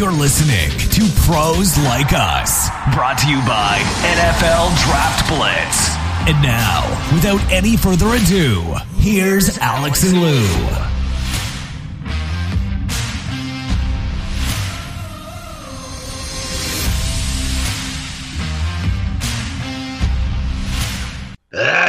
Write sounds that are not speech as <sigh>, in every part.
You're listening to Pros Like Us, brought to you by NFL Draft Blitz. And now, without any further ado, here's Alex and Lou.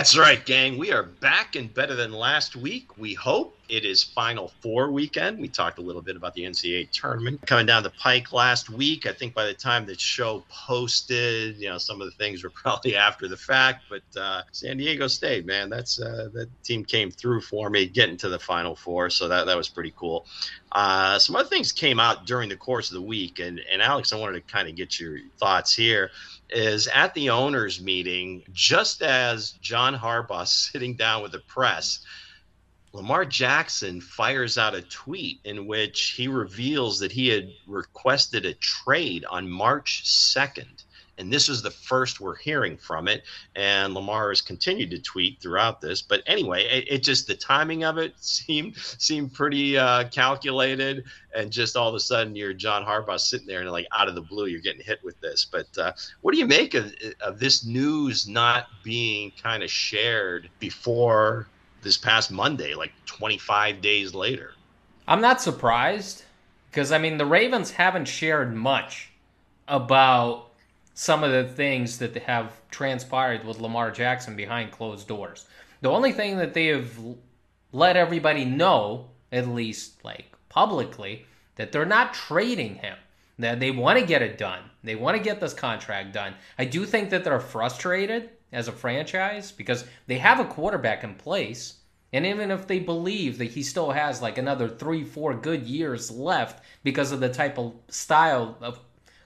That's right, gang. We are back and better than last week. We hope it is Final Four weekend. We talked a little bit about the NCAA tournament coming down the pike last week. I think by the time the show posted, you know, some of the things were <laughs> probably after the fact. But uh, San Diego State, man, that's uh, that team came through for me, getting to the Final Four. So that that was pretty cool. Uh, some other things came out during the course of the week, and and Alex, I wanted to kind of get your thoughts here is at the owners meeting, just as John Harbaugh <laughs> sitting down with the press, Lamar Jackson fires out a tweet in which he reveals that he had requested a trade on March 2nd and this is the first we're hearing from it. And Lamar has continued to tweet throughout this. But anyway, it, it just the timing of it <laughs> seemed seemed pretty uh, calculated, and just all of a sudden you're John Harbaugh sitting there and like out of the blue you're getting hit with this. But uh, what do you make of, of this news not being kind of shared before this past Monday, like 25 days later? I'm not surprised because I mean the Ravens haven't shared much about some of the things that have transpired with Lamar Jackson behind closed doors. The only thing that they have let everybody know, at least like publicly, that they're not trading him. That they want to get it done. They want to get this contract done. I do think that they're frustrated as a franchise because they have a quarterback in place. And even if they believe that he still has like another three, four good years left because of the type of style of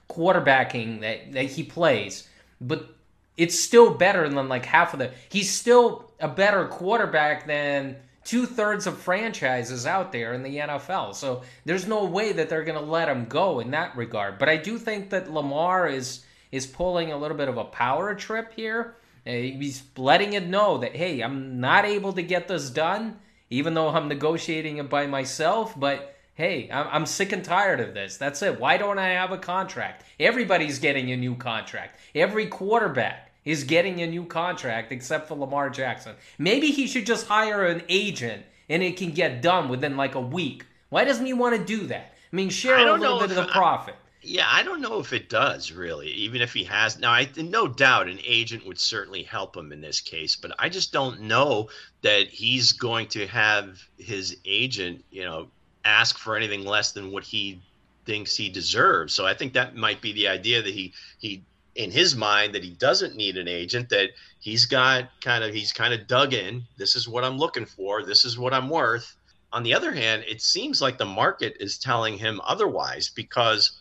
quarterbacking that, that he plays, but it's still better than like half of the. He's still a better quarterback than two thirds of franchises out there in the NFL. So there's no way that they're going to let him go in that regard. But I do think that Lamar is is pulling a little bit of a power trip here. Uh, he's letting it know that hey, I'm not able to get this done, even though I'm negotiating it by myself, but hey, I'm sick and tired of this. That's it. Why don't I have a contract? Everybody's getting a new contract. Every quarterback is getting a new contract except for Lamar Jackson. Maybe he should just hire an agent and it can get done within like a week. Why doesn't he want to do that? I mean, share a little bit of the profit. Yeah, I don't know if it does really. Even if he has now, I no doubt an agent would certainly help him in this case, but I just don't know that he's going to have his agent, you know, ask for anything less than what he thinks he deserves. So I think that might be the idea that he he in his mind that he doesn't need an agent that he's got kind of he's kind of dug in. This is what i'm looking for. This is what i'm worth. On the other hand it seems like the market is telling him otherwise because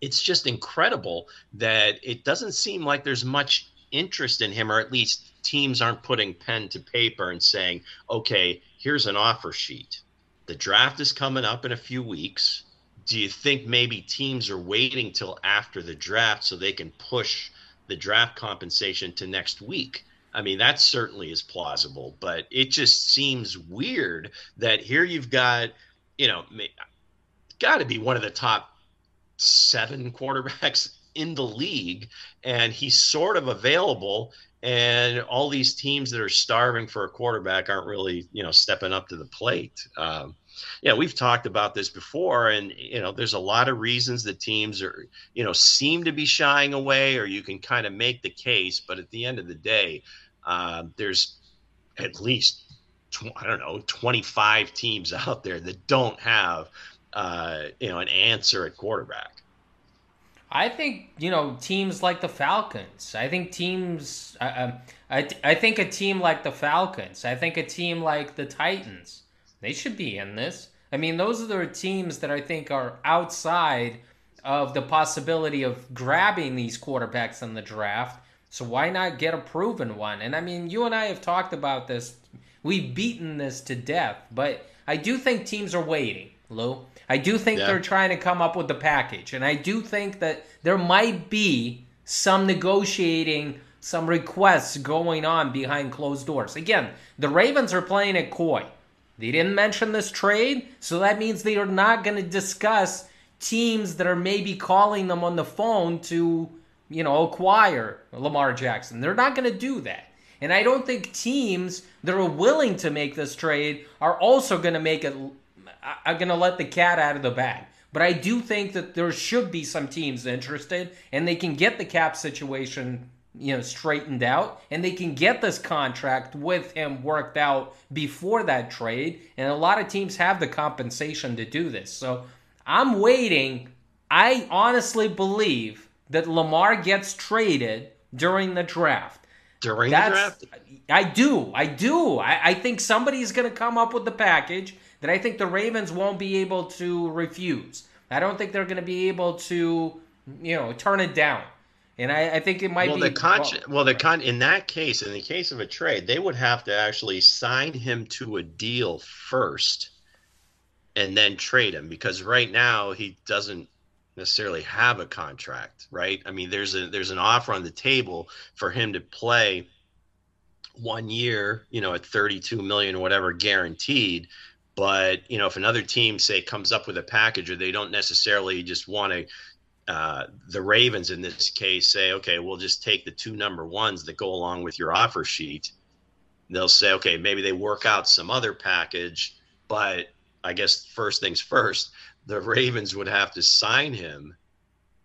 it's just incredible that it doesn't seem like there's much interest in him or at least teams aren't putting pen to paper and saying okay here's an offer sheet the draft is coming up in a few weeks. Do you think maybe teams are waiting till after the draft so they can push the draft compensation to next week? I mean, that certainly is plausible, but it just seems weird that here you've got, you know, got to be one of the top seven quarterbacks in the league, and he's sort of available and all these teams that are starving for a quarterback aren't really you know stepping up to the plate. Um, yeah we've talked about this before and you know there's a lot of reasons that teams are you know seem to be shying away or you can kind of make the case but at the end of the day uh, there's at least i don't know 25 teams <laughs> out there that don't have uh, you know an answer at quarterback I think you know teams like the Falcons. I think teams. Uh, I I think a team like the Falcons. I think a team like the Titans. They should be in this. I mean, those are the teams that I think are outside of the possibility of grabbing these quarterbacks in the draft. So why not get a proven one? And I mean, you and I have talked about this. We've beaten this to death, but I do think teams are waiting, Lou. I do think yeah. they're trying to come up with the package, and I do think that there might be some negotiating, some requests going on behind closed doors. Again, the Ravens are playing it coy. They didn't mention this trade, so that means they are not going to discuss teams that are maybe calling them on the phone to, you know, acquire Lamar Jackson. They're not going to do that. And I don't think teams that are willing to make this trade are also going to make it, are going to let the cat out of the bag. But I do think that there should be some teams interested and they can get the cap situation you know straightened out and they can get this contract with him worked out before that trade and a lot of teams have the compensation to do this. So i'm waiting. I honestly believe that lamar gets traded during the draft. During That's, the draft? I do. I do. I, I think somebody's going to come up with the package that i think the ravens won't be able to refuse i don't think they're going to be able to you know turn it down and I, I think it might well, be the con- well, well, the con in that case, in the case of a trade, they would have to actually sign him to a deal first, and then trade him because right now he doesn't necessarily have a contract, right? I mean, there's a there's an offer on the table for him to play one year, you know, at 32 million or whatever guaranteed. But you know, if another team say comes up with a package, or they don't necessarily just want to uh, the Ravens in this case say, okay, we'll just take the two number ones that go along with your offer sheet. They'll say, okay, maybe they work out some other package, but I guess first things first, the Ravens would have to sign him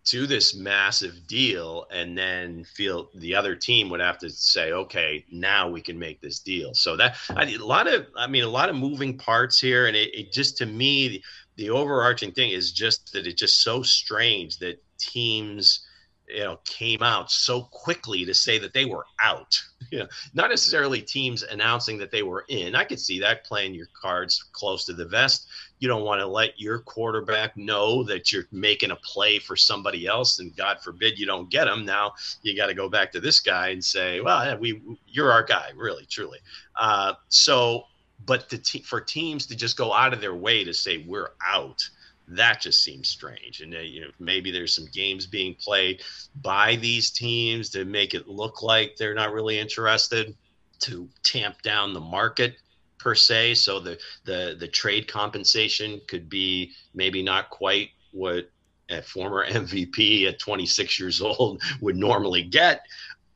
to this massive deal and then feel the other team would have to say okay now we can make this deal. So that I, a lot of i mean a lot of moving parts here. And it, it just to me the overarching thing is just that it's just so strange that teams you know came out so quickly to say that they were out. <laughs> You know not necessarily teams announcing that they were in. I could see that playing your cards close to the vest. You don't want to let your quarterback know that you're making a play for somebody else and god forbid you don't get him now you got to go back to this guy and say well yeah, we you're our guy really truly. Uh, so but te- for teams to just go out of their way to say we're out, that just seems strange. And uh, you know, maybe there's some games being played by these teams to make it look like they're not really interested to tamp down the market per se. So the the the trade compensation could be maybe not quite what a former <laughs> MVP at 26 years old would normally get.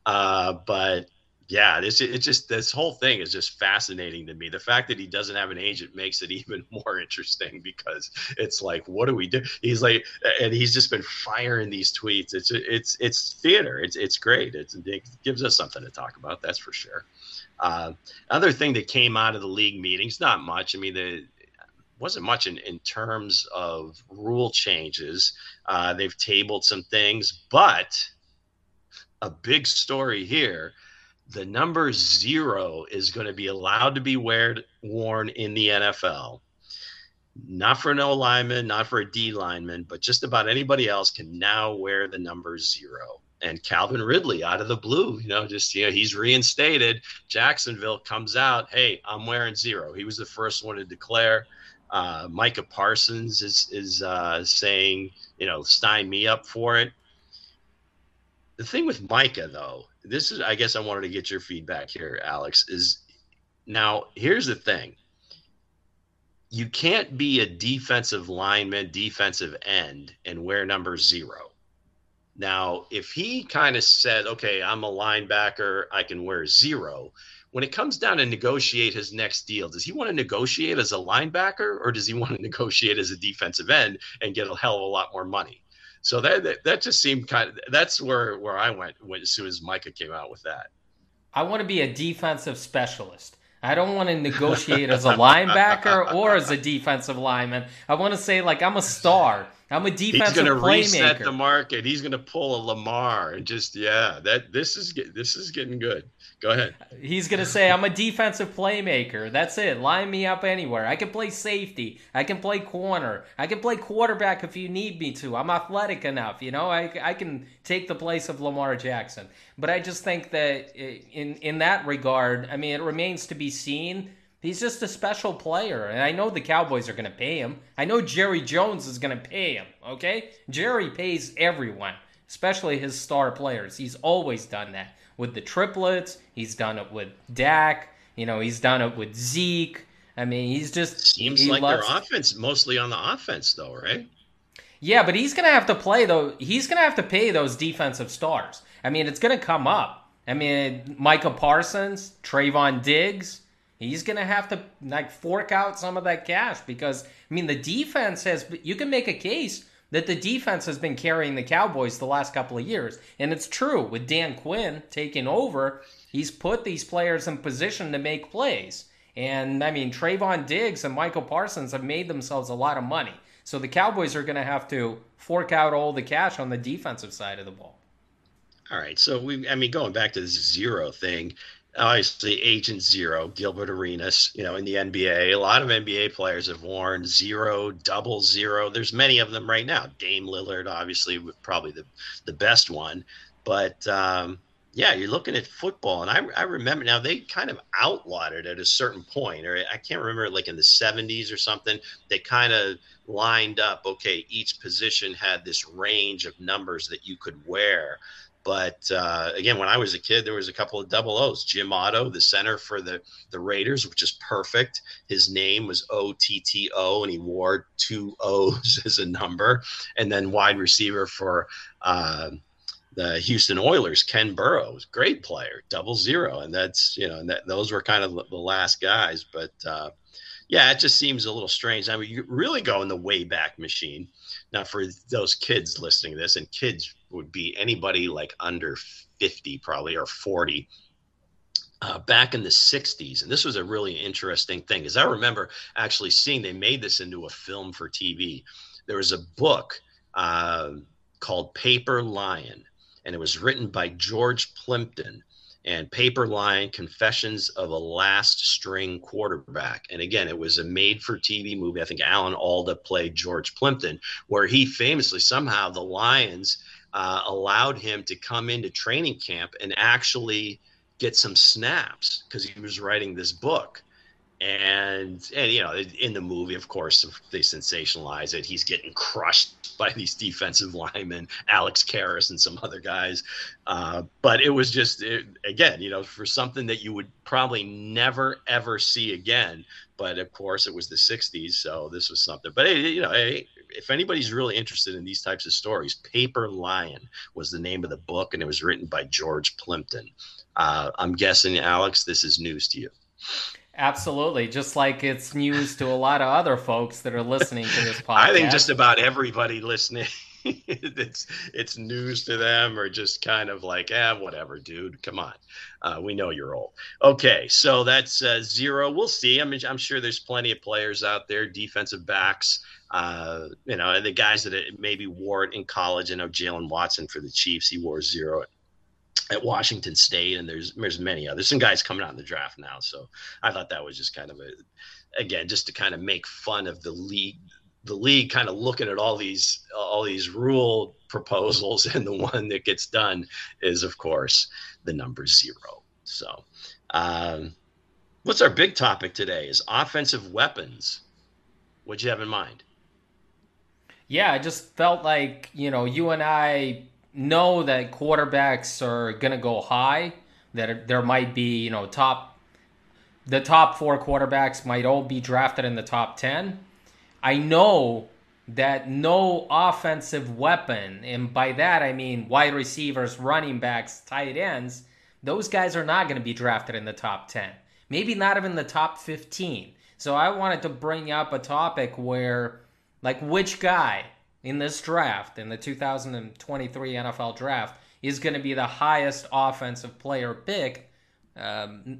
Uh, but yeah, this it's just this whole thing is just fascinating to me. The fact that he doesn't have an agent makes it <laughs> even more interesting because it's like, what do we do? He's like, and he's just been firing these tweets. It's it's it's theater. It's it's great. It's, it gives us something to talk about. That's for sure. Uh, other thing that came out of the league meetings, not much. I mean, the wasn't much in, in terms of rule changes. Uh, they've tabled some things, but a big story here the number zero is going to be allowed to be wear, worn in the NFL. Not for an O lineman, not for a D lineman, but just about anybody else can now wear the number zero. And Calvin Ridley out of the blue, you know, just, you know, he's reinstated. Jacksonville comes out, hey, I'm wearing zero. He was the first one to declare. Uh, Micah Parsons is, is uh, saying, you know, sign me up for it. The thing with Micah, though, this is I guess I wanted to get your feedback here, Alex. Is now here's the thing. You can't be a defensive lineman, defensive end, and wear number zero. Now, if he kind of said, okay, I'm a linebacker, I can wear zero. When it comes down to negotiate his next deal, does he want to negotiate as a linebacker or does he want to <laughs> negotiate as a defensive end and get a hell of a lot more money? So that, that, that just seemed kind of that's where where I went when, as soon as Micah came out with that. I want to be a defensive specialist. I don't want to negotiate as a linebacker or as a defensive lineman. I want to say like I'm a star. I'm a defensive playmaker. He's going to reset the market. He's going to pull a Lamar and just yeah. That this is this is getting good. Go ahead. He's going to say I'm a defensive playmaker. That's it. Line me up anywhere. I can play safety. I can play corner. I can play quarterback if you need me to. I'm athletic enough. You know, I I can take the place of Lamar Jackson. But I just think that eh, in in that regard, I mean, it remains to be seen He's just a special player, and I know the Cowboys are going to pay him. I know Jerry Jones is going to pay him, okay? Jerry pays everyone, especially his star players. He's always done that with the triplets. He's done it with Dak. You know, he's done it with Zeke. I mean, he's just seems he like their offense mostly on the offense, though, right? Yeah, but he's gonna have to play though. He's gonna have to pay those defensive stars. I mean, it's gonna come up. I mean, Micah Parsons, Trevon Diggs. He's gonna have to like fork out some of that cash because I mean the defense has. You can make a case that the defense has been carrying the Cowboys the last couple of years, and it's true with Dan Quinn taking over. He's put these players in position to make plays. And I mean, Trevon Diggs and Michael Parsons have made themselves a lot of money. So the Cowboys are going to have to fork out all the cash on the defensive side of the ball. All right. So we, I mean, going back to this zero thing, obviously Agent Zero, Gilbert Arenas, you know, in the NBA, a lot of NBA players have worn zero, double zero. There's many of them right now. Dame Lillard, obviously, probably the the best one, but um, yeah, you're looking at football, and I, I remember now they kind of outlawed it at a certain point, or I can't remember, like in the 70s or something. They kind of lined up. Okay, each position had this range of numbers that you could wear. But uh, again, when I was a kid, there was a couple of double O's. Jim Otto, the center for the the Raiders, which is perfect. His name was O T T O, and he wore two O's <laughs> as a number. And then wide receiver for. Uh, the Houston Oilers, Ken Burroughs, great player, double zero, and that's you know, and that those were kind of the last guys. But uh, yeah, it just seems a little strange. I mean, you really go in the way back machine. Now, for those kids listening to this, and kids would be anybody like under fifty, probably or forty. Uh, back in the 60s and this was a really interesting thing because i remember actually seeing they made this into a film for tv there was a book uh, called paper lion and it was written by George Plimpton and Paper Lion Confessions of a Last String Quarterback. And again, it was a made for TV movie. I think Alan Alda played George Plimpton, where he famously, somehow, the Lions uh, allowed him to come into training camp and actually get some snaps because he was writing this book and and you know in the movie of course they sensationalize it he's getting crushed <laughs> by these defensive linemen alex karras and some other guys. Uh, but it was just it, again you know for something that you would probably never ever see again. But of course it was the 60s so this was something. But you know if anybody's really interested in these types of stories paper lion was the name of the book and it was written by george plimpton. Uh, i'm guessing alex this is news to you Absolutely. Just like it's news to a lot of other folks that are listening to this podcast. <laughs> I think just about everybody listening. <laughs> it's it's news to them or just kind of like ah whatever dude come on uh, we know you're old okay so that's uh, zero we'll see I mean, i'm sure there's plenty of players out there defensive backs uh, you know the guys that maybe wore it in college i know Jaylen watson for the chiefs he wore zero at Washington State, and there's there's many others. Some guys coming out in the draft now, so I thought that was just kind of a, again, just to kind of make fun of the league, the league kind of looking at all these all these rule proposals, <laughs> and the one that gets done is, of course, the number zero. So, um, what's our big topic today? Is offensive weapons. What'd you have in mind? Yeah, I just felt like you know you and I know that quarterbacks are going to go high, that there might be, you know, top the top 4 quarterbacks might all be drafted in the top 10. I know that no offensive weapon, and by that I mean wide receivers, running backs, tight ends, those guys are not going to be drafted in the top 10. Maybe not even the top 15. So I wanted to bring up a topic where, like, which guy in this draft, in the 2023 NFL draft, is going to be the highest offensive player pick. Um,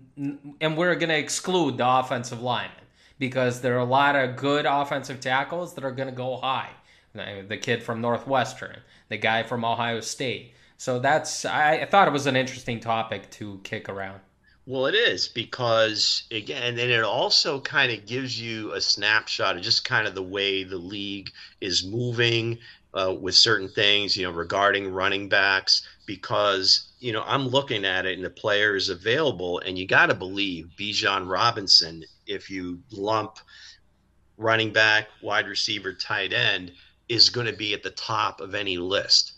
and we're going to exclude the offensive lineman because there are a lot of good offensive tackles that are going to go high. The kid from Northwestern, the guy from Ohio State. So that's, I, I thought it was an interesting topic to kick around. Well, it is because again, and it also kind of gives you a snapshot of just kind of the way the league is moving uh, with certain things, you know, regarding running backs. Because you know, I'm looking at it and the player is available, and you got to believe Bijan Robinson. If you lump running back, wide receiver, tight end, is going to be at the top of any list.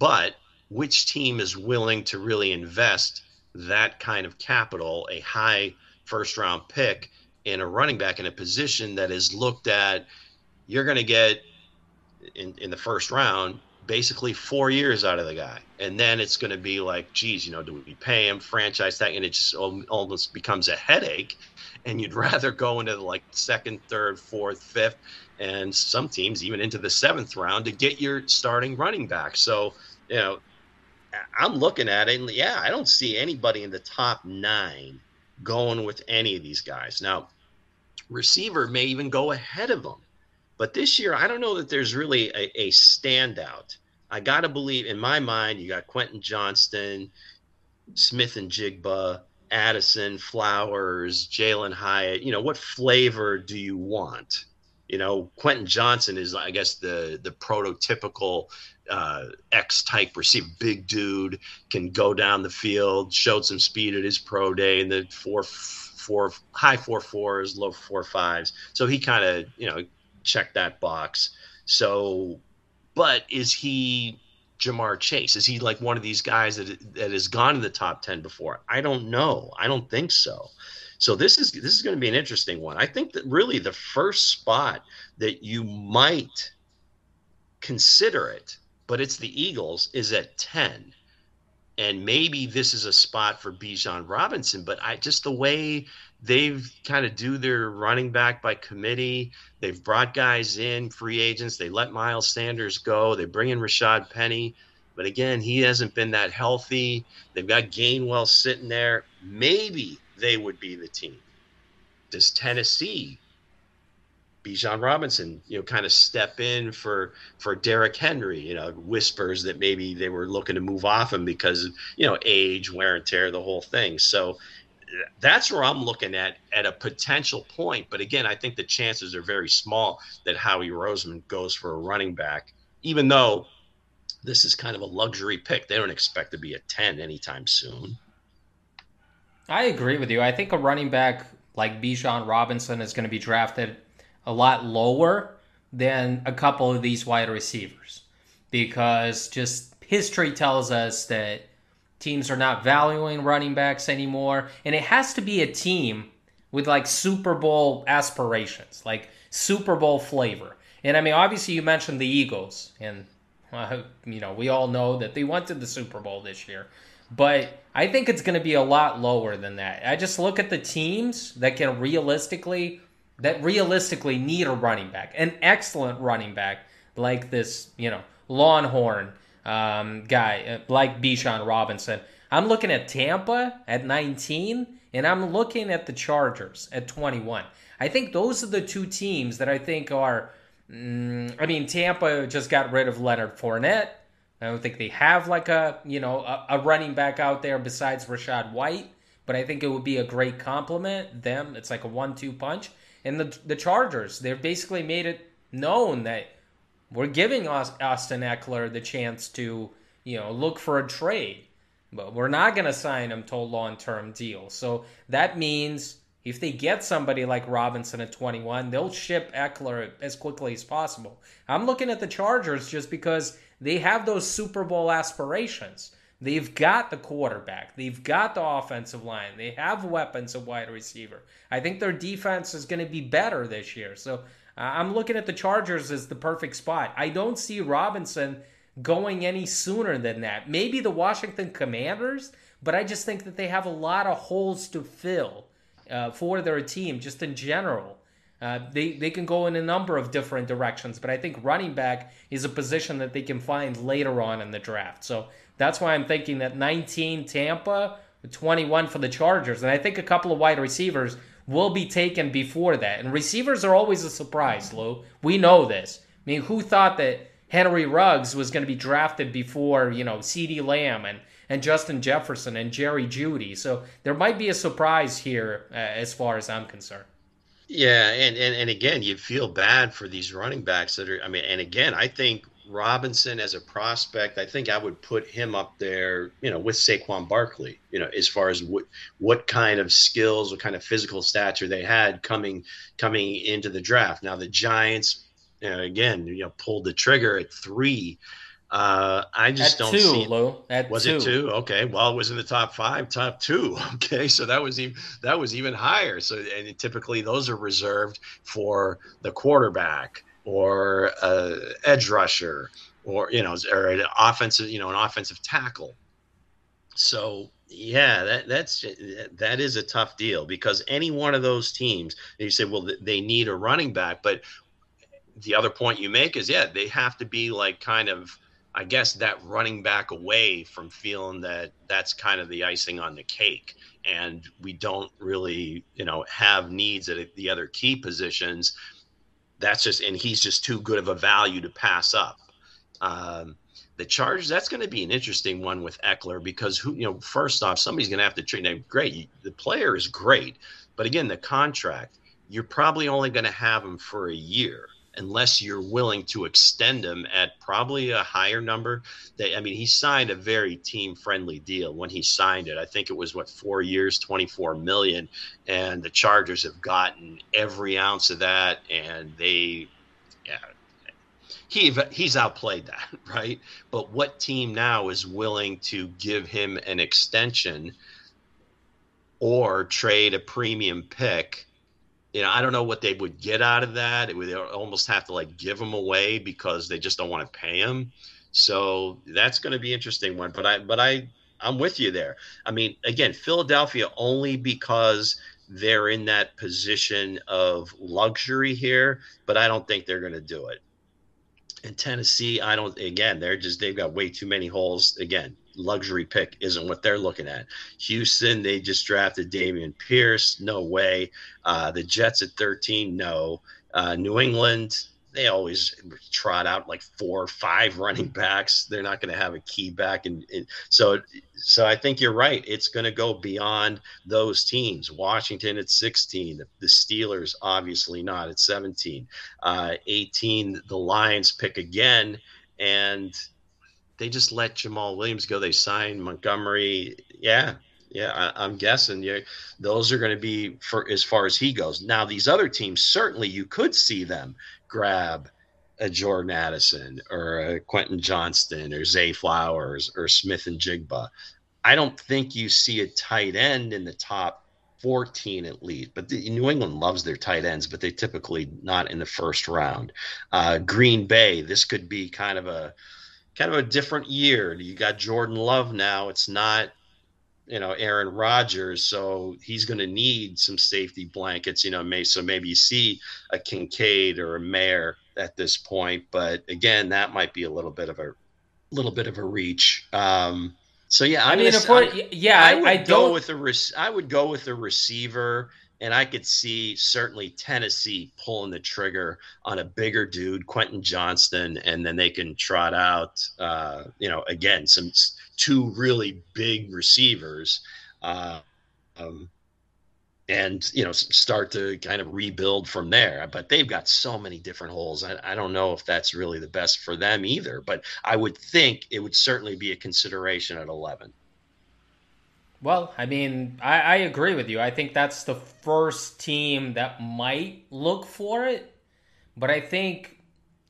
But which team is willing to really invest? That kind of capital, a high first round pick in a running back in a position that is looked at, you're going to get in, in the first round, basically four years out of the guy. And then it's going to be like, geez, you know, do we pay him, franchise tag? And it just almost becomes a headache. And you'd <laughs> rather go into like second, third, fourth, fifth, and some teams even into the seventh round to get your starting running back. So, you know, I'm looking at it, and yeah, I don't see anybody in the top nine going with any of these guys. Now, receiver may even go ahead of them. But this year, I don't know that there's really a, a standout. I got to believe, in my mind, you got Quentin Johnston, Smith-Njigba, Addison, Flowers, Jalin Hyatt. You know, what flavor do you want? You know, Quentin Johnston is, I guess, the the prototypical uh, X type receiver, big dude, can go down the field, showed some speed at his pro day in the four four high four fours, low four fives. So he kind of you know checked that box. So, but is he Ja'Marr Chase? Is he like one of these guys that that has gone to the top ten before? I don't know. I don't think so. So this is this is going to be an interesting one. I think that really the first spot that you might consider it, but it's the Eagles, is at ten and maybe this is a spot for Bijan Robinson, but I just the way they've kind of do their running back by committee. They've brought guys in, free agents. They let Miles Sanders go. They bring in Rashaad Penny. But again, he hasn't been that healthy. They've got Gainwell sitting there. Maybe they would be the team. Does Tennessee Bijan Robinson, you know, kind of step in for for Derrick Henry. You know, whispers that maybe they were looking to move off him because you know age, wear and tear, the whole thing. So that's where I'm looking at at a potential point. But again, I think the chances are very small that Howie Roseman goes for a running back, even though this is kind of a luxury pick. They don't expect to be a 10 anytime soon. I agree with you. I think a running back like Bijan Robinson is going to be drafted a lot lower than a couple of these wide receivers because just history tells us that teams are not valuing running backs anymore and it has to be a team with like Super Bowl aspirations, like Super Bowl flavor. And I mean, obviously, you mentioned the Eagles, and uh, you know we all know that they went to the Super Bowl this year. But I think it's going to be a lot lower than that. I just look at the teams that can realistically that realistically need a running back, an excellent running back like this, you know, Longhorn um, guy uh, like Bijan Robinson. I'm looking at Tampa at 19, and I'm looking at the Chargers at 21. I think those are the two teams that I think are. Mm, I mean, Tampa just got rid of Leonard Fournette. I don't think they have like a you know a, a running back out there besides Rachaad White, but I think it would be a great complement. Them, it's like a one-two punch. And the the Chargers, they've basically made it known that we're giving Austin Ekeler the chance to, you know, look for a trade, but we're not going to sign him to a long-term deal. So that means if they get somebody like Robinson at 21, they'll ship Ekeler as quickly as possible. I'm looking at the Chargers just because they have those Super Bowl aspirations. They've got the quarterback. They've got the offensive line. They have weapons of wide receiver. I think their defense is going to be better this year. So uh, I'm looking at the Chargers as the perfect spot. I don't see Robinson going any sooner than that. Maybe the Washington Commanders, but I just think that they have a lot of holes to fill uh, for their team, just in general. Uh, they they can go in a number of different directions, but I think running back is a position that they can find later on in the draft. So that's why I'm thinking that 19 Tampa, 21 for the Chargers. And I think a couple of wide receivers will be taken before that. And receivers are always a surprise, Lou. We know this. I mean, who thought that Henry Ruggs was going to be drafted before, you know, CeeDee Lamb and, and Justin Jefferson and Jerry Jeudy? So there might be a surprise here uh, as far as I'm concerned. Yeah, and, and and again, you feel bad for these running backs that are. I mean, and again, I think Robinson as a prospect, I think I would put him up there, you know, with Saquon Barkley, you know, as far as what what kind of skills, what kind of physical stature they had coming coming into the draft. Now the Giants, you know, again, you know, pulled the trigger at three. Uh, I just at don't two, see. Lou. At was two. it two? Okay, well, it was in the top five, top two. <laughs> Okay, so that was even that was even higher. So and typically those are reserved for the quarterback or a edge rusher or you know or an offensive you know an offensive tackle. So yeah, that that's that is a tough deal because any one of those teams, you say, well, they need a running back, but the other point you make is, yeah, they have to be like kind of, I guess, that running back away from feeling that that's kind of the icing on the cake, and we don't really, you know, have needs at the other key positions. That's just, and he's just too good of a value to pass up. Um, the Chargers, that's going to be an interesting one with Ekeler because who, you know, first off, somebody's going to have to treat him great. The player is great, but again, the contract, you're probably only going to have him for a year unless you're willing to extend him at probably a higher number. That I mean, he signed a very team-friendly deal when he signed it. I think it was what four years, 24 million, and the Chargers have gotten every ounce of that, and they, yeah, he he's outplayed that, <laughs> right? But what team now is willing to give him an extension or trade a premium pick? You know, I don't know what they would get out of that. It would almost have to like give him away because they just don't want to pay him. So that's going to be interesting one. But I, but I, I'm with you there. I mean, again, Philadelphia only because they're in that position of luxury here, but I don't think they're going to do it. In Tennessee, I don't. Again, they're just they've got way too many holes. Again, luxury pick isn't what they're looking at. Houston, they just drafted Dameon Pierce. No way. Uh, the Jets at 13, no. Uh, New England, they always trot out like four or five running backs. They're not going to have a key back, and, and, so so I think you're right. It's going to go beyond those teams. Washington at 16, the Steelers obviously not at 17, uh, 18. The Lions pick again, and they just let Jamaal Williams go. They signed Montgomery. Yeah, yeah, I, am guessing yeah, those are going to be for as far as he goes. Now, these other teams certainly you could see them grab a Jordan Addison or a Quentin Johnston or Zay Flowers or Smith-Njigba. I don't think you see a tight end in the top 14 at least. But the, New England loves their tight ends, but they typically not in the first round. Uh, Green Bay, this could be kind of a kind of a different year. You got Jordan Love now. It's not you know Aaron Rodgers, so he's going to need some safety blankets. You know, may so maybe you see a Kincaid or a Mayer at this point, but again, that might be a little bit of a little bit of a reach. Um, so yeah, I'm i mean, gonna, I, yeah, I, would I go with the I would go with the receiver, and I could see certainly Tennessee pulling the trigger on a bigger dude, Quentin Johnston, and then they can trot out, uh, you know, again some two really big receivers, uh, um, and you know start to kind of rebuild from there. But they've got so many different holes. I, I don't know if that's really the best for them either. But I would think it would certainly be a consideration at eleven. Well, I mean, I, I, agree with you. I think that's the first team that might look for it. But I think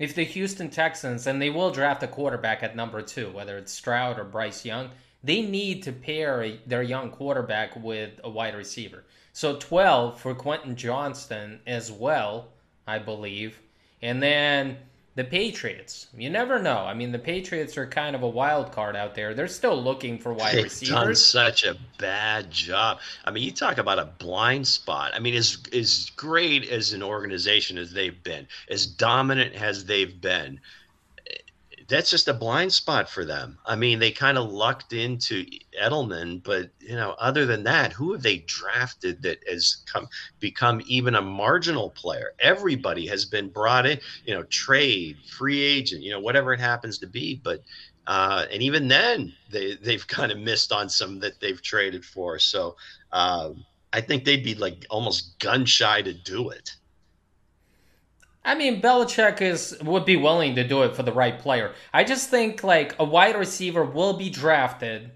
if the Houston Texans, and they will draft a quarterback at number two, whether it's Stroud or Bryce Young, they need to pair a, their young quarterback with a wide receiver. So 12 for Quentin Johnston as well, I believe. And then the Patriots. You never know. I mean, the Patriots are kind of a wild card out there. They're still looking for wide They've receivers. Done such a bad job. I mean, you talk about a blind spot. I mean, as as great as an organization as they've been, as dominant as they've been, that's just a blind spot for them. I mean, they kind of lucked into Edelman, but you know, other than that, who have they drafted that has come become even a marginal player? Everybody has been brought in, you know, trade, free agent, you know, whatever it happens to be. But uh, and even then, they they've <laughs> kind of missed on some that they've traded for. So um, I think they'd be like almost gun shy to do it. I mean, Belichick is would be willing to do it for the right player. I just think like a wide receiver will be drafted.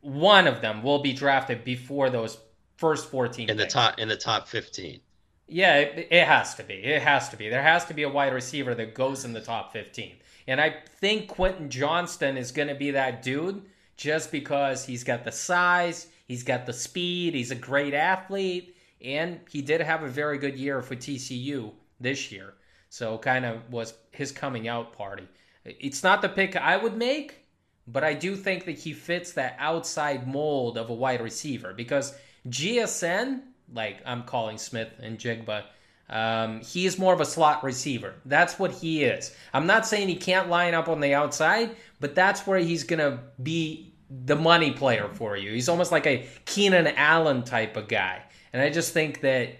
One of them will be drafted before those first fourteen in the top in the top fifteen. Yeah, it, it has to be. It has to be. There has to be a wide receiver that goes in the top fifteen, and I think Quentin Johnston is going to be that dude just because he's got the size, he's got the speed, he's a great athlete, and he did have a very good year for TCU this year. So kind of was his coming out party. It's not the pick I would make, but I do think that he fits that outside mold of a wide receiver because GSN, like I'm calling Smith-Njigba, um, he is more of a slot receiver. That's what he is. I'm not saying he can't line up on the outside, but that's where he's going to be the money player for you. He's almost like a Keenan Allen type of guy. And I just think that,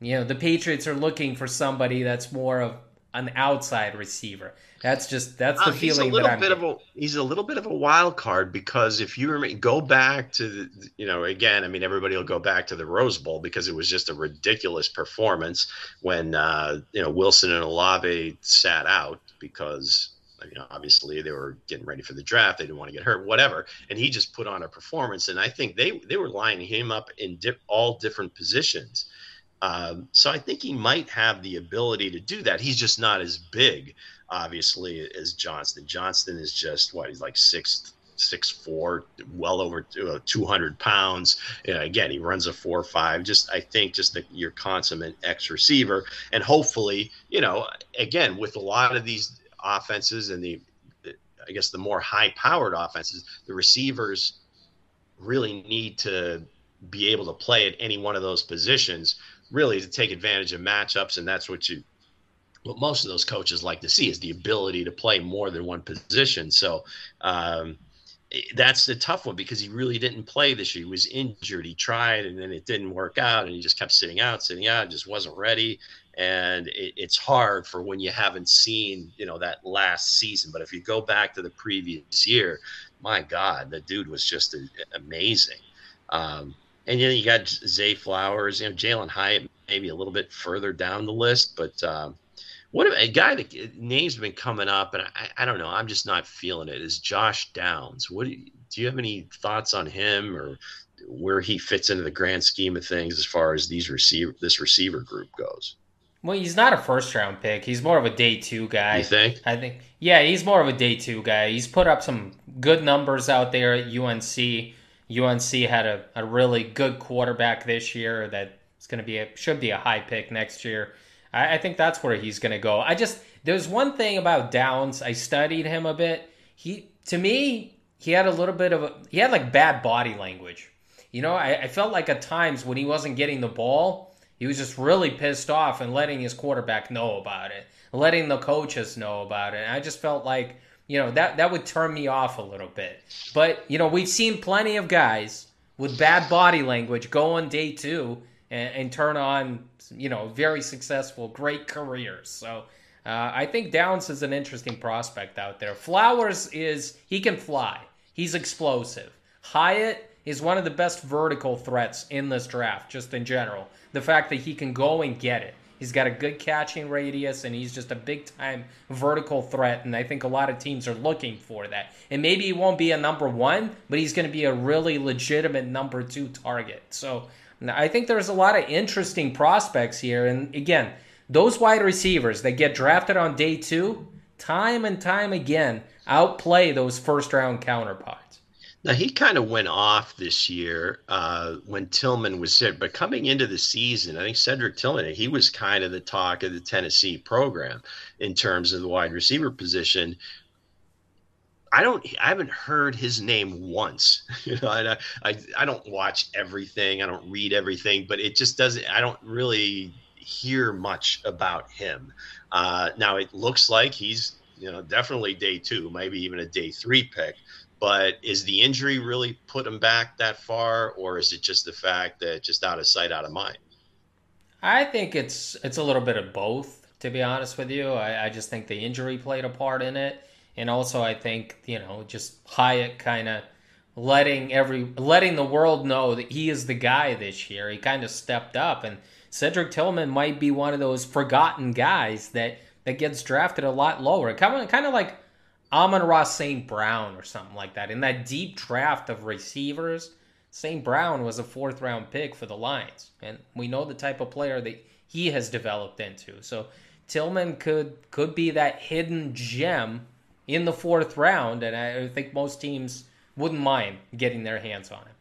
you know, the Patriots are looking for somebody that's more of an outside receiver. That's just that's the uh, feeling. He's a little bit getting. of a he's a little bit of a wild card because if you remember, go back to the, you know again, I mean everybody will go back to the Rose Bowl because it was just a ridiculous performance when uh, you know Wilson and Olave sat out because you know, obviously they were getting ready for the draft. They didn't want to get hurt, whatever. And he just put on a performance. And I think they they were lining him up in dip, all different positions. Um, so I think he might have the ability to do that. He's just not as big, obviously, as Johnston. Johnston is just what he's like six six four, well over uh, two hundred pounds. Know, again, he runs a four five. Just I think just the, your consummate X receiver, and hopefully, you know, again with a lot of these offenses and the, the I guess the more high powered offenses, the receivers really need to be able to play at any one of those positions really to take advantage of matchups and that's what you what most of those coaches like to see is the ability to play more than one position. So um, that's the tough one because he really didn't play this year. He was injured. He tried and then it didn't work out and he just kept sitting out sitting out just wasn't ready. And it, it's hard for when you haven't seen you know that last season. But if you go back to the previous year my god the dude was just amazing. Um, and know you got zay flowers you know jalin hyatt maybe a little bit further down the list but um, what a guy that names been coming up and I, I don't know i'm just not feeling it is josh downs what do you, do you have any thoughts on him or where he fits into the grand scheme of things as far as these receiver this receiver group goes well, he's not a first round pick. He's more of a day two guy. You think? I think. Yeah, he's more of a day two guy. He's put up some good numbers out there at UNC. UNC had a, a really good quarterback this year that is going to be a, should be a high pick next year. I, I think that's where he's going to go. I just there's one thing about Downs. I studied him a bit. He to me he had a little bit of a he had like bad body language. You know, I, I felt like at times when he wasn't getting the ball he was just really pissed off and letting his quarterback know about it, letting the coaches know about it. And I just felt like, you know, that, that would turn me off a little bit. But, you know, we've seen plenty of guys with bad body language go on day two and, and turn on, you know, very successful, great careers. So uh, I think Downs is an interesting prospect out there. Flowers is, he can fly, he's explosive. Hyatt is one of the best vertical threats in this draft, just in general the fact that he can go and get it. He's got a good catching radius and he's just a big time vertical threat. And I think a lot of teams are looking for that. And maybe he won't be a number one, but he's going to be a really legitimate number two target. So I think there's a lot of interesting prospects here. And again, those wide receivers that get drafted on day two, time and time again, outplay those first round counterparts. Now he kind of went off this year uh, when Tillman was hit, but coming into the season, I think Cedric Tillman he was kind of the talk of the Tennessee program in terms of the wide receiver position. I don't, I haven't heard his name once. <laughs> You know, I, I, I don't watch everything, I don't read everything, but it just doesn't. I don't really hear much about him. Uh, now it looks like he's, you know, definitely day two, maybe even a day three pick but is the injury really put him back that far, or is it just the fact that just out of sight, out of mind? I think it's it's a little bit of both. To be honest with you, I, I just think the injury played a part in it, and also I think you know just Hyatt kind of letting every letting the world know that he is the guy this year. He kind of stepped up, and Cedric Tillman might be one of those forgotten guys that that gets drafted a lot lower. Kind of kind of like Amon-Ra St. Brown or something like that. In that deep draft of receivers, St. Brown was a fourth round pick for the Lions. And we know the type of player that he has developed into. So Tillman could could be that hidden gem in the fourth round, and I think most teams wouldn't mind getting their hands on him.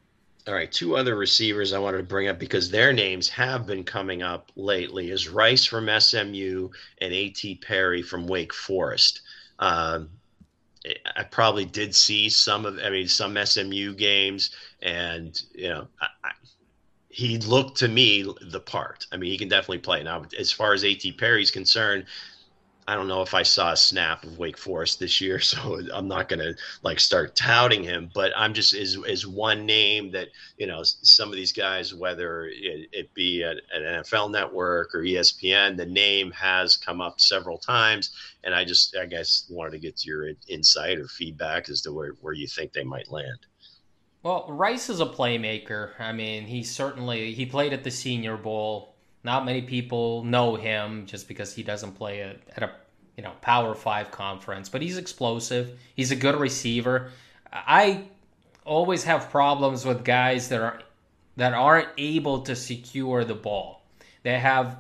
All right, two other receivers I wanted to bring up because their names have been coming up lately is Rice from SMU and A.T. Perry from Wake Forest. Um, I probably did see some of, I mean, some SMU games, and you know, I, I, he looked to me the part. I mean, he can definitely play. Now, as far as A.T. Perry's concerned, I don't know if I saw a snap of Wake Forest this year, <laughs> so I'm not going to like start touting him. But I'm just is is one name that you know some of these guys, whether it, it be an NFL Network or ESPN, the name has come up several times, and I just I guess wanted to get your insight or feedback as to where where you think they might land. Well, Rice is a playmaker. I mean, he certainly he played at the Senior Bowl not many people know him just because he doesn't play at, at a you know Power Five conference, but he's explosive. He's a good receiver. I always have problems with guys that are that aren't able to secure the ball. They have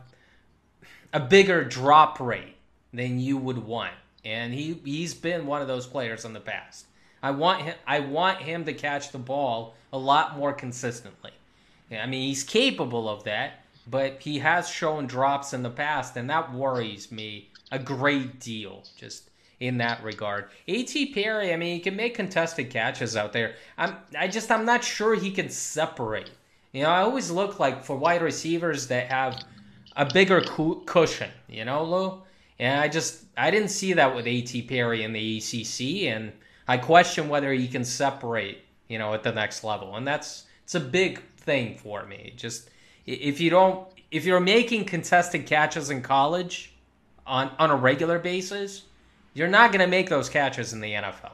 a bigger drop rate than you would want, and he he's been one of those players in the past. I want him. I want him to catch the ball a lot more consistently. I mean, he's capable of that but he has shown drops in the past, and that worries me a great deal. Just in that regard, A.T. Perry, I mean, he can make contested catches out there. I'm, I just, I'm not sure he can separate. You know, I always look like for wide receivers that have a bigger cu- cushion. You know, Lou. And I just, I didn't see that with A.T. Perry in the ACC, and I question whether he can separate. You know, at the next level, and that's it's a big thing for me. Just if you don't if you're making contested catches in college on on a regular basis, you're not going to make those catches in the NFL.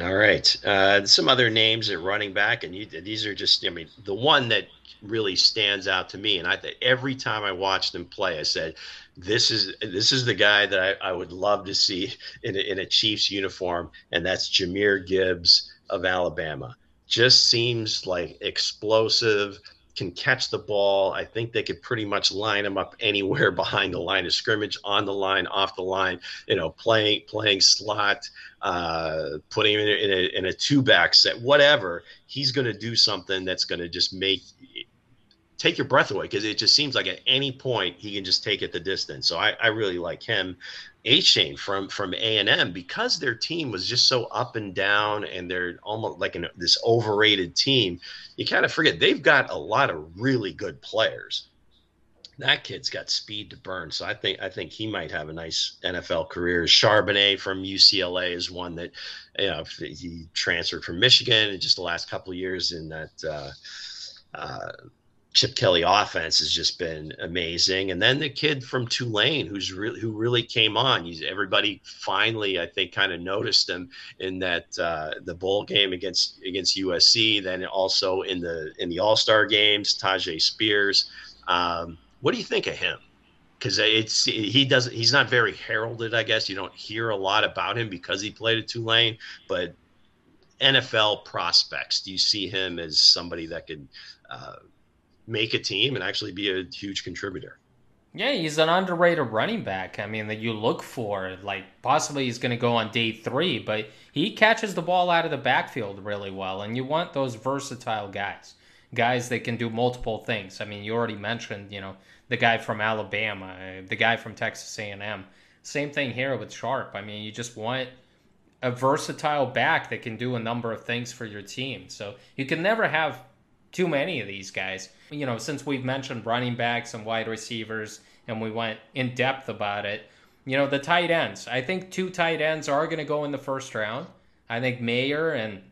All right. Uh, some other names at running back, and you, these are just, I mean, the one that really stands out to me, and I every time I watched him play, I said, this is this is the guy that I, I would love to see in a, in a Chiefs uniform, and that's Jahmyr Gibbs of Alabama. Just seems like explosive, can catch the ball. I think they could pretty much line him up anywhere <laughs> behind the line of scrimmage, on the line, off the line. You know, playing playing slot, uh, putting him in a, in a, in a two back set, whatever. He's going to do something that's going to just make take your breath away because it just seems like at any point he can just take it the distance. So I, I really like him. Achane from from A and M because their team was just so up and down, and they're almost like an, this overrated team. You kind of forget they've got a lot of really good players. That kid's got speed to burn, so I think I think he might have a nice NFL career. Charbonnet from UCLA is one that you know he transferred from Michigan in just the last couple of years in that. Uh, Chip Kelly offense has just been amazing. And then the kid from Tulane, who's really who really came on. He's everybody finally, I think, kind of noticed him in that uh, the bowl game against against USC. Then also in the in the All Star games, Tyjae Spears. Um, what do you think of him? Because it's he doesn't he's not very heralded. I guess you don't hear a lot about him because he played at Tulane, but. NFL prospects. Do you see him as somebody that could uh, make a team and actually be a huge contributor. Yeah, he's an underrated running back. I mean, that you look for. Like, possibly he's going to go on day three, but he catches the ball out of the backfield really well. And you want those versatile guys, guys that can do multiple things. I mean, you already mentioned, you know, the guy from Alabama, uh, the guy from Texas A&M. Same thing here with Sharp. I mean, you just want a versatile back that can do a number of things for your team. So you can never have too many of these guys. You know, since we've mentioned running backs and wide receivers and we went in depth about it, you know, the tight ends. I think two tight ends are going to go in the first round. I think Mayer and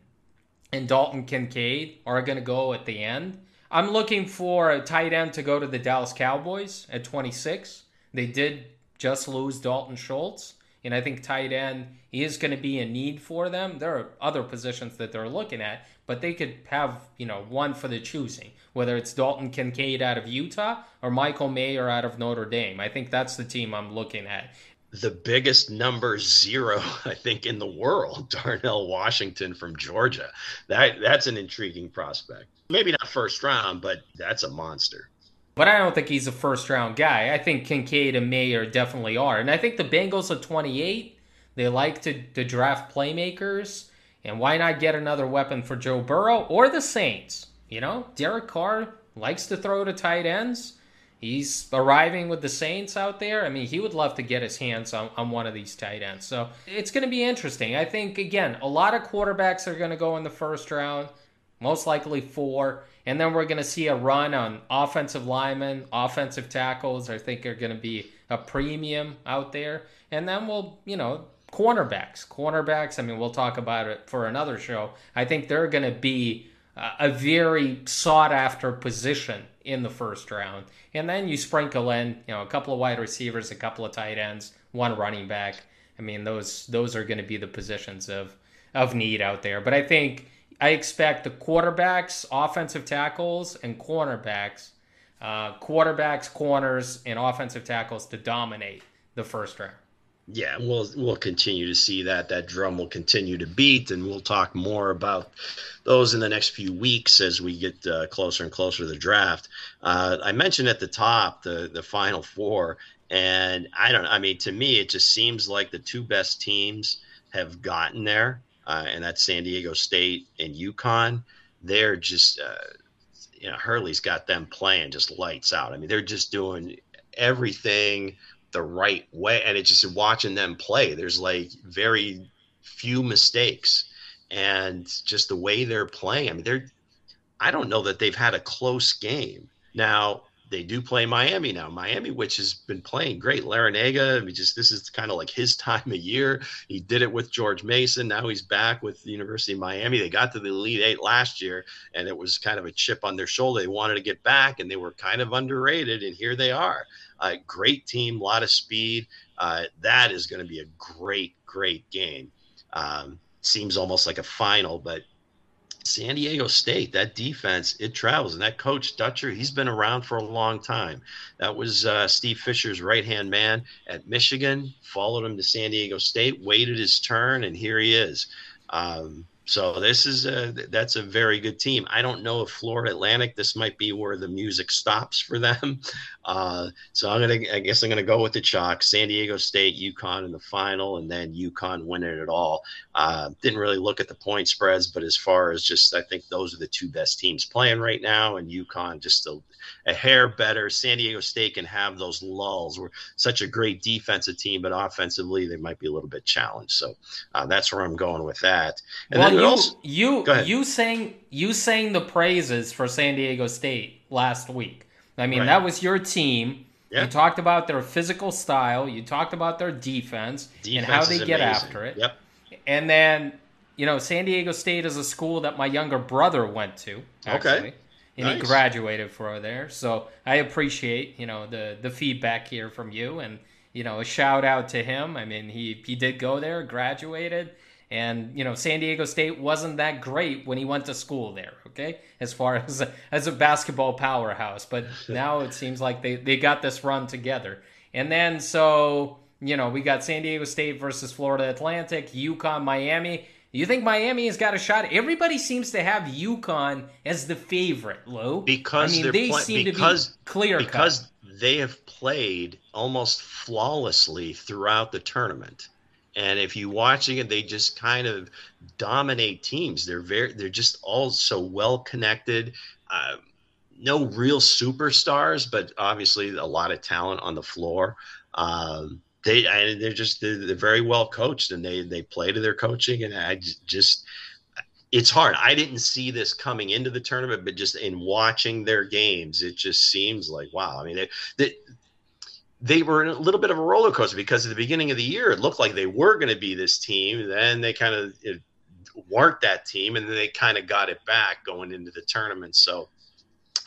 and Dalton Kincaid are going to go at the end. I'm looking for a tight end to go to the Dallas Cowboys at 26. They did just lose Dalton Schultz, and I think tight end is going to be a need for them. There are other positions that they're looking at, but they could have, you know, one for the choosing, whether it's Dalton Kincaid out of Utah or Michael Mayer out of Notre Dame. I think that's the team I'm looking at. The biggest number zero, <laughs> I think, in the world, <laughs> Darnell Washington from Georgia. That that's an intriguing prospect. Maybe not first round, but that's a monster. But I don't think he's a first round guy. I think Kincaid and Mayer definitely are. And I think the Bengals at 28, they like to, to draft playmakers And why not get another weapon for Joe Burrow or the Saints? You know, Derek Carr likes to throw to tight ends. He's arriving with the Saints out there. I mean, he would love to get his hands on, on one of these tight ends. So it's going to be interesting. I think, again, a lot of quarterbacks are going to go in the first round, most likely four. And then we're going to see a run on offensive linemen, offensive tackles. I think are going to be a premium out there. And then we'll, you know, cornerbacks. Cornerbacks, I mean, we'll talk about it for another show. I think they're going to be a very sought after position in the first round. And then you sprinkle in, you know, a couple of wide receivers, a couple of tight ends, one running back. I mean, those those are going to be the positions of of need out there. But I think I expect the quarterbacks, offensive tackles, and cornerbacks, uh, quarterbacks, corners, and offensive tackles to dominate the first round. Yeah, we'll we'll continue to see that. That drum will continue to beat, and we'll talk more about those in the next few weeks as we get uh, closer and closer to the draft. Uh, I mentioned at the top the the final four, and I don't. I mean, to me, it just seems like the two best teams have gotten there, uh, and that's San Diego State and UConn. They're just, uh, you know, Hurley's got them playing just lights out. I mean, they're just doing everything the right way and it's just watching them play there's like very few mistakes and just the way they're playing i mean they're i don't know that they've had a close game now they do play miami now. Miami which has been playing great. Larrañaga i mean just this is kind of like his <laughs> time of year. He did it with george mason. Now he's back with the university of miami. They got to the elite eight last year and it was kind of a chip on their shoulder. They wanted to get back and they were kind of underrated and here they are. Uh, great team, a lot of speed. Uh, that is going to be a great, great game. Um, seems almost like a final, but San Diego State, that defense, it travels. And that coach, Dutcher, he's been around for a long time. That was uh, Steve Fisher's right hand man at Michigan, followed him to San Diego State, waited his turn, and here he is. Um, so this is a that's a very good team. I don't know if Florida Atlantic this might be where the music stops for them. <laughs> Uh, so I'm gonna I guess I'm gonna go with the chalk. San Diego State, UConn in the final, and then UConn winning it all. Uh, didn't really look at the point spreads, but as far as just I think those are the two best teams playing right now, and UConn just a, a hair better. San Diego State can have those lulls. We're such a great defensive team, but offensively they might be a little bit challenged. So uh, that's where I'm going with that. And well, you also, you you saying you saying the praises for San Diego State last week. I mean, right. that was your team. You talked about their physical style. You talked about their defense, defense and how they get amazing. after it. Yep. And then, you know, San Diego State is a school that my younger brother went to. Actually, okay. And nice. he graduated for there. So I appreciate, you know, the the feedback here from you and you know, a shout out to him. I mean, he he did go there, graduated, and you know, San Diego State wasn't that great when he went to school there. Okay, as far <laughs> as a, as a basketball powerhouse, but <laughs> now it seems like they they got this run together. And then so you know, we got San Diego State versus Florida Atlantic, UConn, Miami. You think Miami has got a shot? Everybody seems to have UConn as the favorite, Lou. Because I mean, they seem because, to be clear because they have played almost flawlessly throughout the tournament. And if you watching it, they just kind of dominate teams. They're very, they're just all so well connected. Uh, no real superstars, but obviously a lot of talent on the floor. Um, they and they're just they're, they're, very well coached, and they they play to their coaching. And I just it's hard. I didn't see this coming into the tournament, but just in watching their games, it just seems like wow. I mean, they, they they were in a little bit of a roller coaster because at the beginning of the year it looked like they were going to be this team. Then they kind of weren't that team and then they kind of got it back going into the tournament. So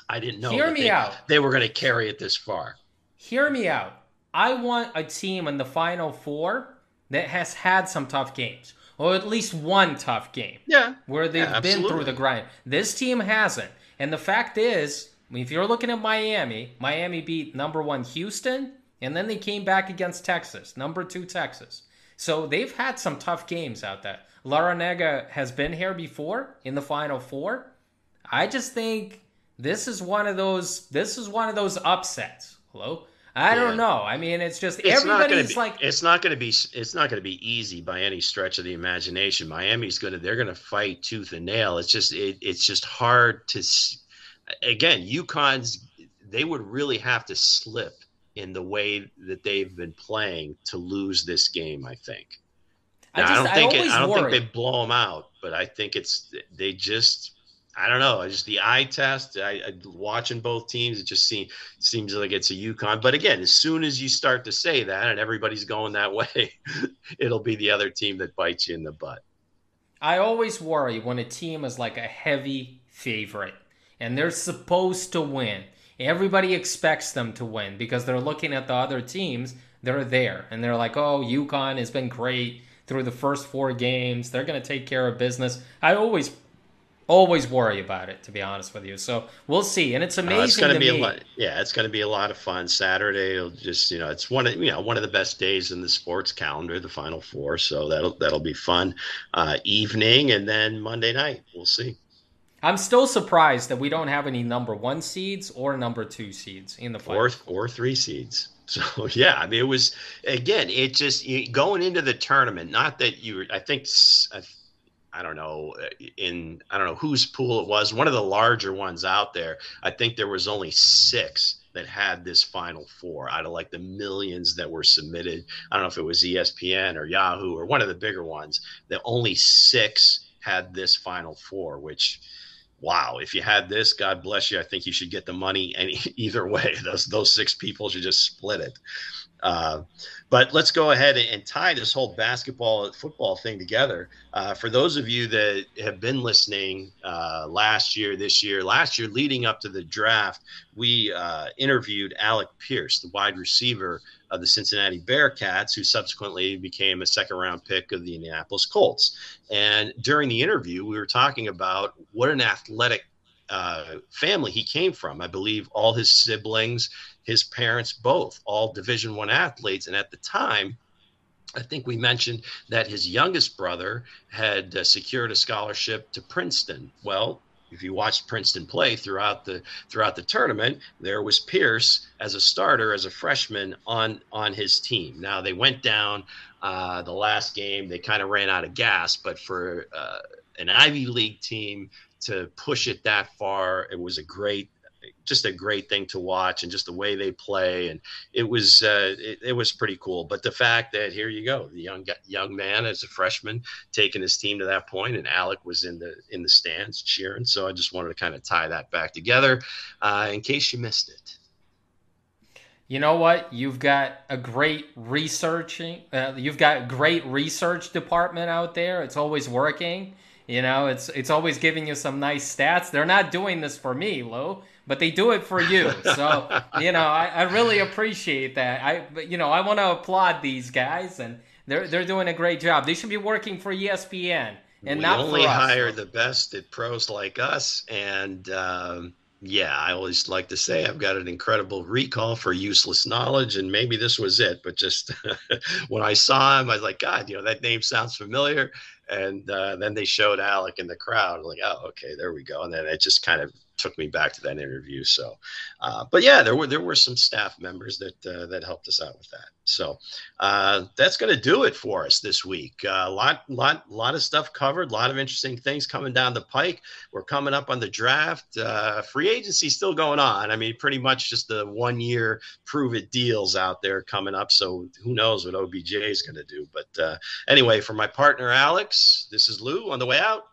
i didn't know hear me they, out. they were going to carry it this far. Hear me out. I want a team in the final four that has had some tough games or at least one tough game yeah. where they've yeah, been through the grind. This team hasn't. And the fact is if you're looking at Miami, Miami beat number one Houston, and then they came back against Texas, number two Texas. So they've had some tough games out there. Larrañaga has been here before in the Final Four. I just think this is one of those. This is one of those upsets. Hello. I don't know. I mean, it's just it's everybody's be, like it's not going to be it's not going to be easy by any stretch of the imagination. Miami's going to they're going to fight tooth and nail. It's just it, it's just hard to again, UConn's they would really have to slip in the way that they've been playing to lose this game, I think. Now, I, just, I, don't think I, it, I don't worry. think they blow them out, but I think it's they just I don't know. Just the eye test. I, I, watching both teams, it just seems seems like it's a UConn. But again, as soon as you start to say that, and everybody's going that <laughs> way, it'll be the other team that bites you in the butt. I always worry when a team is like a heavy favorite and they're supposed to win. Everybody expects them to win because they're looking at the other teams. They're there and they're like, "Oh, UConn has been great through the first four games. They're going to take care of business." I always always worry about it to be honest with you so we'll see and it's amazing uh, it's going to be me. a lot yeah it's going to be a lot of fun saturday it'll just you know it's one of you know one of the best days in the sports calendar the final four so that'll that'll be fun uh, evening and then monday night we'll see i'm still surprised that we don't have any number one seeds or number two seeds in the final. or or three seeds <laughs> so yeah, I mean, it was again. It just going into the tournament. Not that you. I think I I don't know uh, in I don't know whose pool it was, one of the larger ones out there. I think there was only six that had this final four out of like the millions that were submitted. I don't know if it was ESPN or Yahoo or one of the bigger ones. That only six had this final four, which wow, if you had this, God bless you. I think you should get the money any <laughs> either way. Those those six people should just split it. Uh, but let's go ahead and tie this whole basketball football thing together. Uh, for those of you that have been listening uh, last year, this year, last year, leading up to the draft, we uh, interviewed Alec Pierce, the wide receiver of the Cincinnati Bearcats, who subsequently became a second round pick of the Indianapolis Colts. And during the interview, we were talking about what an athletic uh, family he came from. I believe all his siblings his parents both all division one athletes and at the time i think we mentioned that his youngest brother had uh, secured a scholarship to princeton well if you watched princeton play throughout the throughout the tournament there was pierce as a starter as a freshman on on his team. Now they went down uh, the last game they kind of ran out of gas but for uh, an ivy league team to push it that far it was a great just a great thing to watch and just the way they play. And it was uh, it, it, was pretty cool. But the fact that here you go the young young man as a freshman taking his team to that point and alec was in the in the stands cheering. So i just wanted to kind of tie that back together uh, in case you missed it. You know what? You've got a great researching uh, you've got great research department out there. It's always working. You know it's it's always giving you some nice stats. They're not doing this for me lou but they do it for you. So <laughs> you know, I, I really appreciate that. I you know I want to applaud these guys, and they're they're doing a great job. They should be working for ESPN and we not only hire the best at pros like us, and. Um, yeah, I always like to say I've got an incredible recall for useless knowledge, and maybe this was it. But just <laughs> when I saw him, I was like, God, you know, that name sounds familiar. And uh, then they showed Alec in the crowd. I'm like, oh, okay, there we go. And then it just kind of took me back to that interview. So, uh, but yeah, there were there were some staff members that uh, that helped us out with that. So uh, that's going to do it for us this week. A uh, lot lot lot of stuff covered. A lot of interesting things coming down the pike. We're coming up on the draft. Uh, free agency still going on. I mean, pretty much just the one year prove it deals out there coming up. So who knows what OBJ is going to do? But uh, anyway, for my partner Alex, this is Lou on the way out.